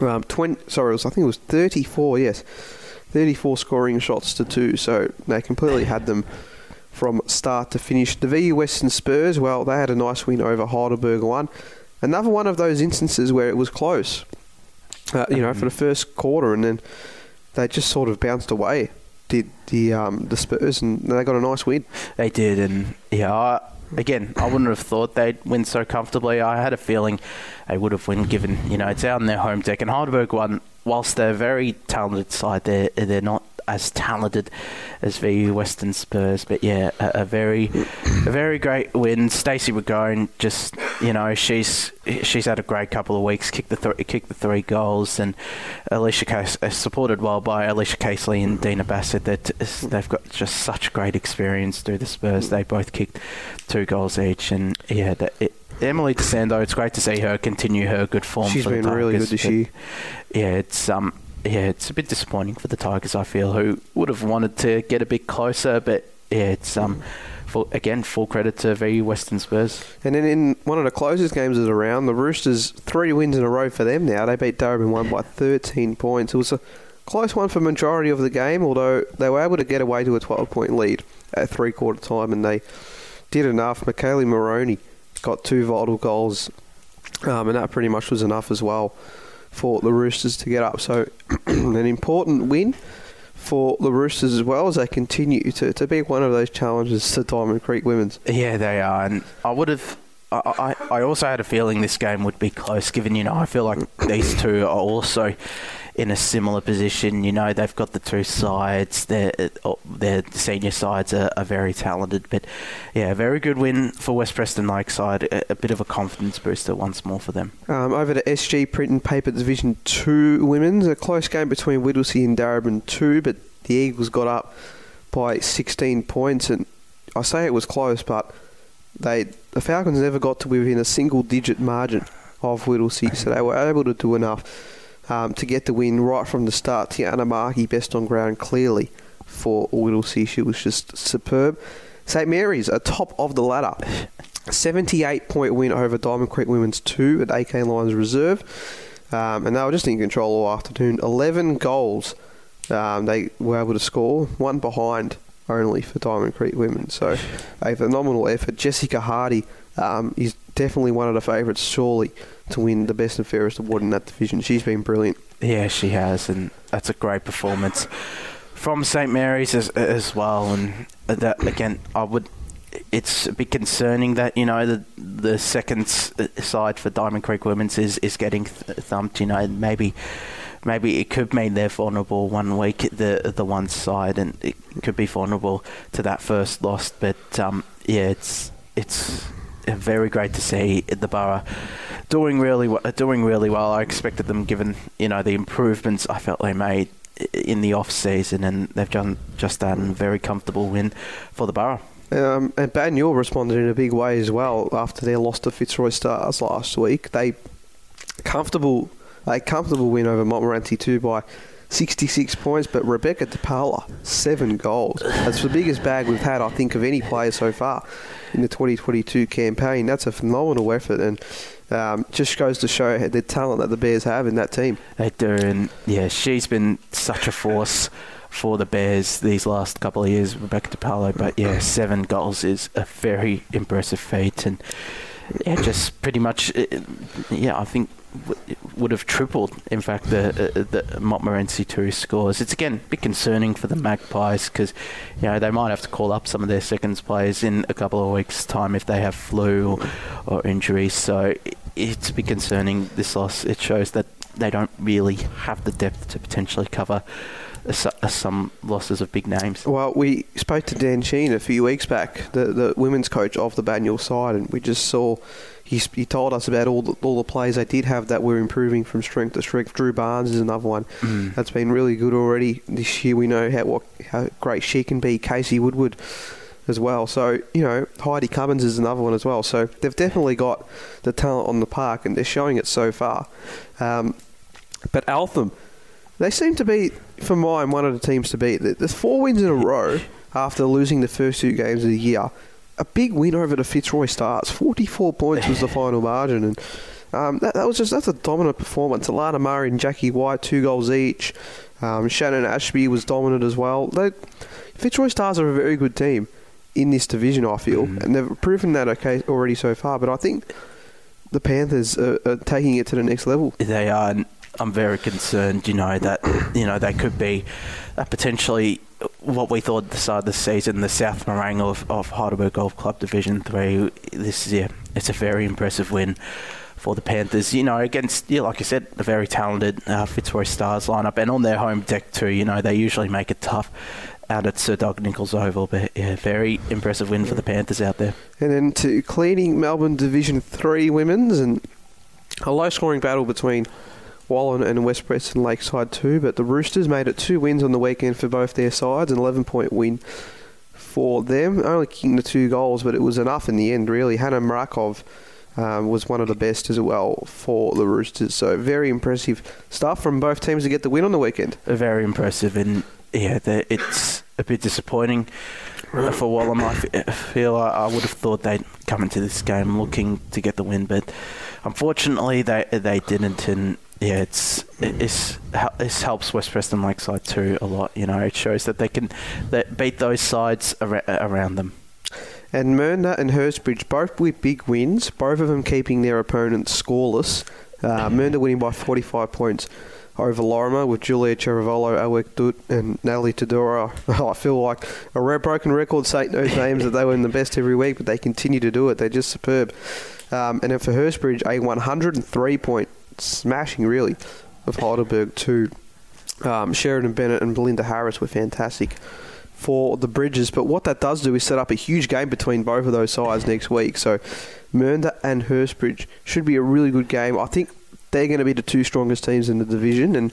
um, 20. Sorry, was, I think it was 34. Yes, 34 scoring shots to two. So they completely had them from start to finish. The VU Western Spurs. Well, they had a nice win over Heidelberg one. Another one of those instances where it was close, uh, you know, for the first quarter, and then they just sort of bounced away. Did the um, the Spurs, and they got a nice win. They did, and yeah, I, again, I wouldn't have thought they'd win so comfortably. I had a feeling they would have one, given you know it's out in their home deck, and Heidelberg won. Whilst they're a very talented side, they're they're not as talented as VU Western Spurs. But yeah, a, a very, a very great win. Stacey Regone, just you know, she's she's had a great couple of weeks. Kicked the th- kicked the three goals, and Alicia Case, uh, supported well by Alicia Casely and Dina Bassett. That they've got just such great experience through the Spurs. They both kicked two goals each, and yeah, that, it, Emily DeSando, it's great to see her continue her good form. She's been really good this year. Yeah, it's um, yeah, it's a bit disappointing for the Tigers. I feel who would have wanted to get a bit closer, but yeah, it's um, full, again full credit to VU Western Spurs. And then in one of the closest games of the round, the Roosters three wins in a row for them. Now they beat Darebin one by 13 points. It was a close one for majority of the game, although they were able to get away to a 12 point lead at three quarter time, and they did enough. Michaeli Maroney got two vital goals, um, and that pretty much was enough as well for the Roosters to get up. So, *clears throat* an important win for the Roosters as well as they continue to, to be one of those challenges to Diamond Creek Women's. Yeah, they are. And I would have. I, I also had a feeling this game would be close, given, you know, I feel like these two are also in a similar position. You know, they've got the two sides. Their uh, their senior sides are, are very talented. But yeah, very good win for West Preston Lakeside. A, a bit of a confidence booster once more for them. Um, over to SG Print and Paper Division 2 Women's. A close game between Whittlesea and Darebin 2, but the Eagles got up by 16 points. And I say it was close, but they the Falcons never got to within a single digit margin of Whittlesea, so they were able to do enough um, to get the win right from the start. Tiana Markey best on ground clearly for Whittlesea. She was just superb. St Mary's, a top of the ladder. 78 point win over Diamond Creek Women's 2 at AK Lines Reserve. Um, and they were just in control all afternoon. 11 goals um, they were able to score, one behind only for Diamond Creek Women. So a phenomenal effort. Jessica Hardy um, is definitely one of the favourites, surely, to win the best and fairest award in that division. She's been brilliant. Yeah, she has, and that's a great performance from St Mary's as, as well. And that again, I would. It's a bit concerning that you know the the second side for Diamond Creek Women's is is getting thumped. You know, maybe maybe it could mean they're vulnerable one week the the one side, and it could be vulnerable to that first loss. But um, yeah, it's it's very great to see the Borough doing really doing really well. I expected them, given you know the improvements I felt they made in the off season, and they've done just done a very comfortable win for the Borough. Um, and Banyule responded in a big way as well after their loss to Fitzroy Stars last week. They comfortable a comfortable win over Montmorency too by 66 points, but Rebecca DePaula, seven goals. That's the biggest bag we've had, I think, of any player so far in the 2022 campaign. That's a phenomenal effort and um, just goes to show the talent that the Bears have in that team. They do, and yeah, she's been such a force for the Bears these last couple of years, Rebecca DePaula. But yeah, seven goals is a very impressive feat, and yeah, just pretty much, uh, yeah, I think would have tripled, in fact, the uh, the Montmorency two scores. It's again a bit concerning for the Magpies because you know they might have to call up some of their seconds players in a couple of weeks' time if they have flu or, or injuries. So it's a bit concerning this loss. It shows that they don't really have the depth to potentially cover some losses of big names. Well, we spoke to Dan Sheen a few weeks back, the the women's coach of the Banyule side, and we just saw he, he told us about all the, all the players they did have that were improving from strength to strength. Drew Barnes is another one mm. that's been really good already this year. We know how what how great she can be. Casey Woodward as well. So you know Heidi Cummins is another one as well. So they've definitely got the talent on the park, and they're showing it so far. Um, but Eltham, they seem to be, for mine, one of the teams to beat. There's four wins in a row after losing the first two games of the year a big win over the Fitzroy Stars. 44 points was the *laughs* final margin, and um, that, that, was just that's a dominant performance. Alana Murray and Jackie White, two goals each. Um, Shannon Ashby was dominant as well. They, Fitzroy Stars are a very good team in this division, I feel, mm. and they've proven that okay already so far. But I think the Panthers are, are taking it to the next level. They are. I'm very concerned. You know that you know they could be uh, potentially what we thought the start of the season, the South Morang of, of Heidelberg Golf Club Division Three. This is yeah, it's a very impressive win for the Panthers. You know, against yeah, like I said, a very talented uh, Fitzroy Stars lineup, and on their home deck too. You know, they usually make it tough out at Sir Doug Nicholls Oval, but yeah, very impressive win for the Panthers out there. And then to cleaning Melbourne Division Three women's and a low scoring battle between Wallan and West Preston Lakeside too. But the Roosters made it two wins on the weekend for both their sides, an 11 point win for them. Only kicking the two goals, but it was enough in the end, really. Hannah Marakov um, was one of the best as well for the Roosters. So very impressive stuff from both teams to get the win on the weekend. Very impressive, and yeah, it's a bit disappointing for Wallan. I feel I would have thought they'd come into this game looking to get the win, but unfortunately they they didn't. And yeah, it's it's this helps West Preston Lakeside too a lot. You know, it shows that they can that beat those sides ar- around them. And Mernda and Hurstbridge both with big wins, both of them keeping their opponents scoreless. Uh, Mernda winning by 45 points over Lorimer with Julia Cherivolo, Awek Dut, and Natalie Tadora. *laughs* I feel like a rare broken record saying those names that they were in the best every week, but they continue to do it. They're just superb. Um, and then for Hurstbridge, a 103 point smashing, really, of Heidelberg 2. Um, Sheridan Bennett and Belinda Harris were fantastic for the Bridges. But what that does do is set up a huge game between both of those sides next week. So Mernda and Hurstbridge should be a really good game. I think they're going to be the two strongest teams in the division, and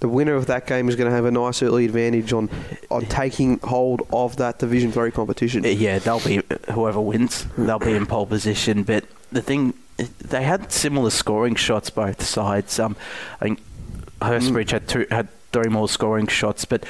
the winner of that game is going to have a nice early advantage on on taking hold of that Division Three competition. Yeah, they'll be whoever wins. They'll be in pole position. But the thing, they had similar scoring shots both sides. Um, I think Hurstbridge had two had three more scoring shots, but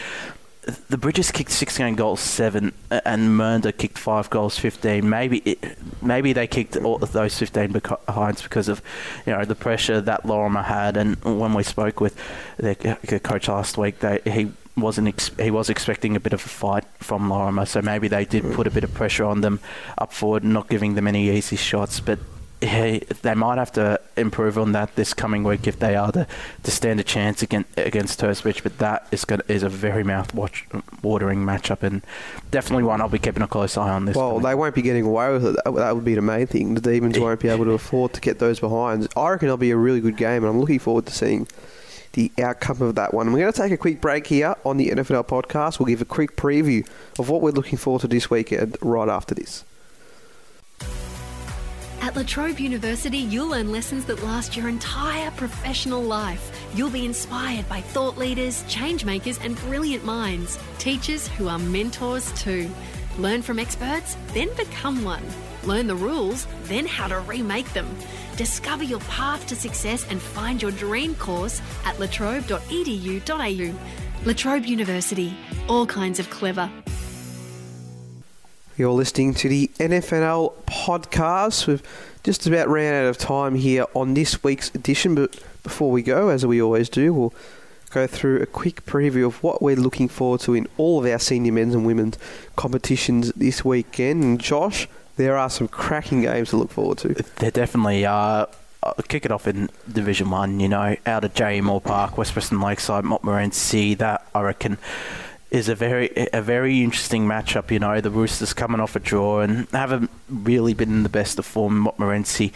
the Bridges kicked 16 goals, seven, and Mernda kicked five goals, 15. Maybe it, maybe they kicked all of those 15 behinds because of you know the pressure that Lorimer had. And when we spoke with their coach last week, they, he wasn't ex- he was expecting a bit of a fight from Lorimer, so maybe they did put a bit of pressure on them up forward, not giving them any easy shots. But he, they might have to improve on that this coming week if they are to, to stand a chance against against Hurstbridge. But that is going is a very mouth watering matchup and definitely one I'll be keeping a close eye on this. Well, they won't be getting away with it. That would be the main thing. The Demons won't be able to afford to get those behinds. I reckon it'll be a really good game, and I'm looking forward to seeing the outcome of that one. We're going to take a quick break here on the NFNL podcast. We'll give a quick preview of what we're looking forward to this weekend right after this. At La Trobe University, you'll learn lessons that last your entire professional life. You'll be inspired by thought leaders, change makers, and brilliant minds. Teachers who are mentors too. Learn from experts, then become one. Learn the rules, then how to remake them. Discover your path to success and find your dream course at latrobe.edu.au. La Trobe University, all kinds of clever. You're listening to the NFNL podcast. We've just about ran out of time here on this week's edition, but before we go, as we always do, we'll go through a quick preview of what we're looking forward to in all of our senior men's and women's competitions this weekend. And Josh, there are some cracking games to look forward to. There definitely are. I'll kick it off in Division One. You know, out at J. Moore Park, West Preston Lakeside, Montmorency. That I reckon is a very a very interesting matchup. You know, the Roosters coming off a draw and haven't really been in the best of form. Montmorency,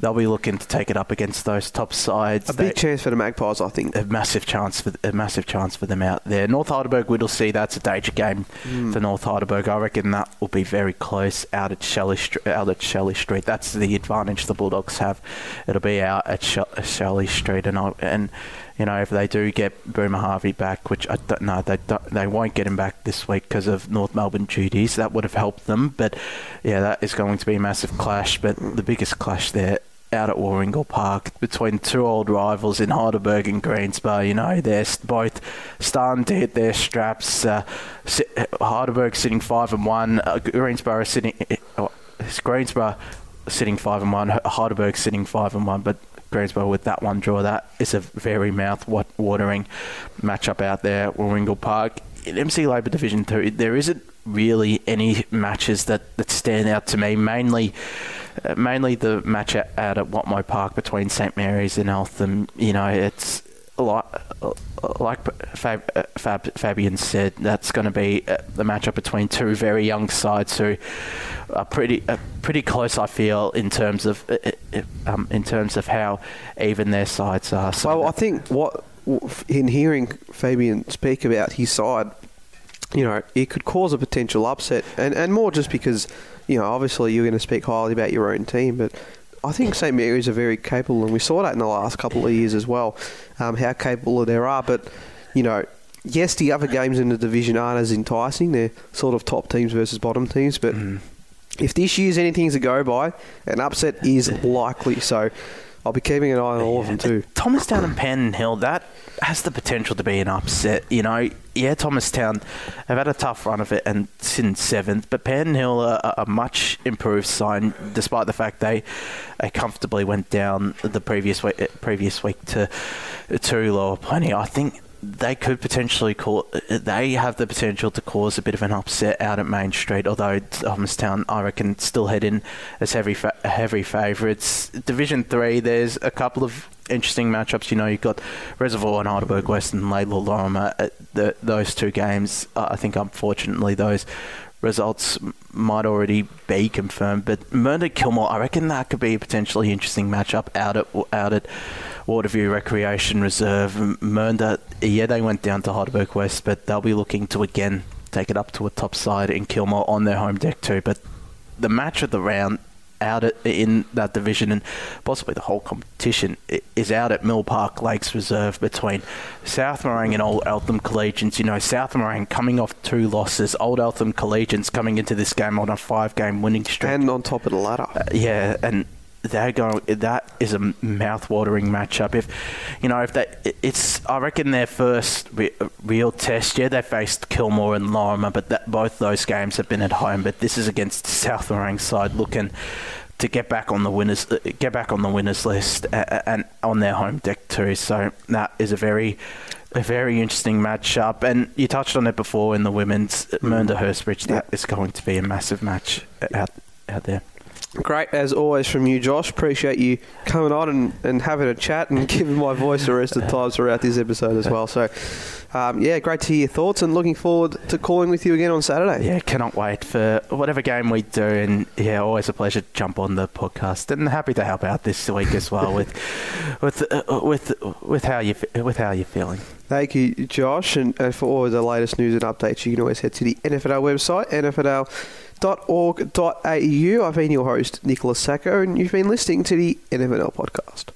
they'll be looking to take it up against those top sides. A big chance for the Magpies, I think. A massive chance for a massive chance for them out there. North Heidelberg, will see that's a danger game mm. for North Heidelberg. I reckon that will be very close out at Shelley out at Shelley Street. That's the advantage the Bulldogs have. It'll be out at Shelley Street, and I, and you know, if they do get Boomer Harvey back, which I don't know, they they won't get him back this week because of North Melbourne duties. That would have helped them, but yeah, that is going to be a massive clash. But the biggest clash there out at Warringal Park between two old rivals in Heidelberg and Greensborough. You know, they're both starting to hit their straps. Uh, Heidelberg sitting five and one, uh, Greensborough sitting. Uh, Greensborough sitting five and one, Heidelberg sitting five and one, but Greensborough with that one draw. That is a very mouth-watering matchup out there at Warringal Park. In MC Labour Division 2, there isn't really any matches that, that stand out to me. Mainly, uh, mainly the match out, at Whatmough Park between St Mary's and Eltham. You know, it's like like Fab, Fab, Fabian said, that's going to be uh, the matchup between two very young sides who are pretty uh, pretty close. I feel in terms of uh, um, in terms of how even their sides are. So well, I think what in hearing Fabian speak about his side, you know, it could cause a potential upset, and and more just because you know obviously you're going to speak highly about your own team, but I think St Mary's are very capable, and we saw that in the last couple of years as well, um, how capable they are. But, you know, yes, the other games in the division aren't as enticing. They're sort of top teams versus bottom teams, but mm. if this year's anything to go by, an upset is *laughs* likely. So I'll be keeping an eye on all of them too. Thomastown and Panton Hill, that has the potential to be an upset. You know, yeah, Thomastown have had a tough run of it and since seventh, but Panton Hill are a much improved side, despite the fact they, they comfortably went down the previous week previous week to to lower plenty. I think they could potentially cause. They have the potential to cause a bit of an upset out at Main Street. Although Thomastown, I reckon, still head in as heavy fa- heavy favourites. Division three, there's a couple of interesting matchups. You know, you've got Reservoir and Heidelberg West and Lalor Lorimer. The, those two games, uh, I think, unfortunately, those results might already be confirmed, but Mernda Kilmore, I reckon that could be a potentially interesting matchup out at out at Waterview Recreation Reserve. Mernda, yeah, they went down to Heidelberg West, but they'll be looking to again take it up to a top side in Kilmore on their home deck too. But the match of the round out at, in that division and possibly the whole competition is out at Mill Park Lakes Reserve between South Morang and Old Eltham Collegians. You know, South Morang coming off two losses, Old Eltham Collegians coming into this game on a five game winning streak. And on top of the ladder. Uh, yeah, and they're going. That is a mouth-watering matchup. If you know, if that, it's I reckon their first re- real test. Yeah, they faced Kilmore and Lorimer, but that, both those games have been at home. But this is against South Morang side looking to get back on the winners, uh, get back on the winners list, uh, and on their home deck too. So that is a very a very interesting matchup. And you touched on it before in the women's. Mernda Hurstbridge. That is going to be a massive match out out there. Great as always from you, Josh. Appreciate you coming on and, and having a chat and *laughs* giving my voice the rest of the times throughout this episode as well. So, um, yeah, great to hear your thoughts and looking forward to calling with you again on Saturday. Yeah, cannot wait for whatever game we do. And yeah, always a pleasure to jump on the podcast and happy to help out this week as well with *laughs* with uh, with with how you with how you're feeling. Thank you, Josh. And, and for all the latest news and updates, you can always head to the NFNL website, NFNL au. I've been your host, Nicholas Sacco, and you've been listening to the NFNL podcast.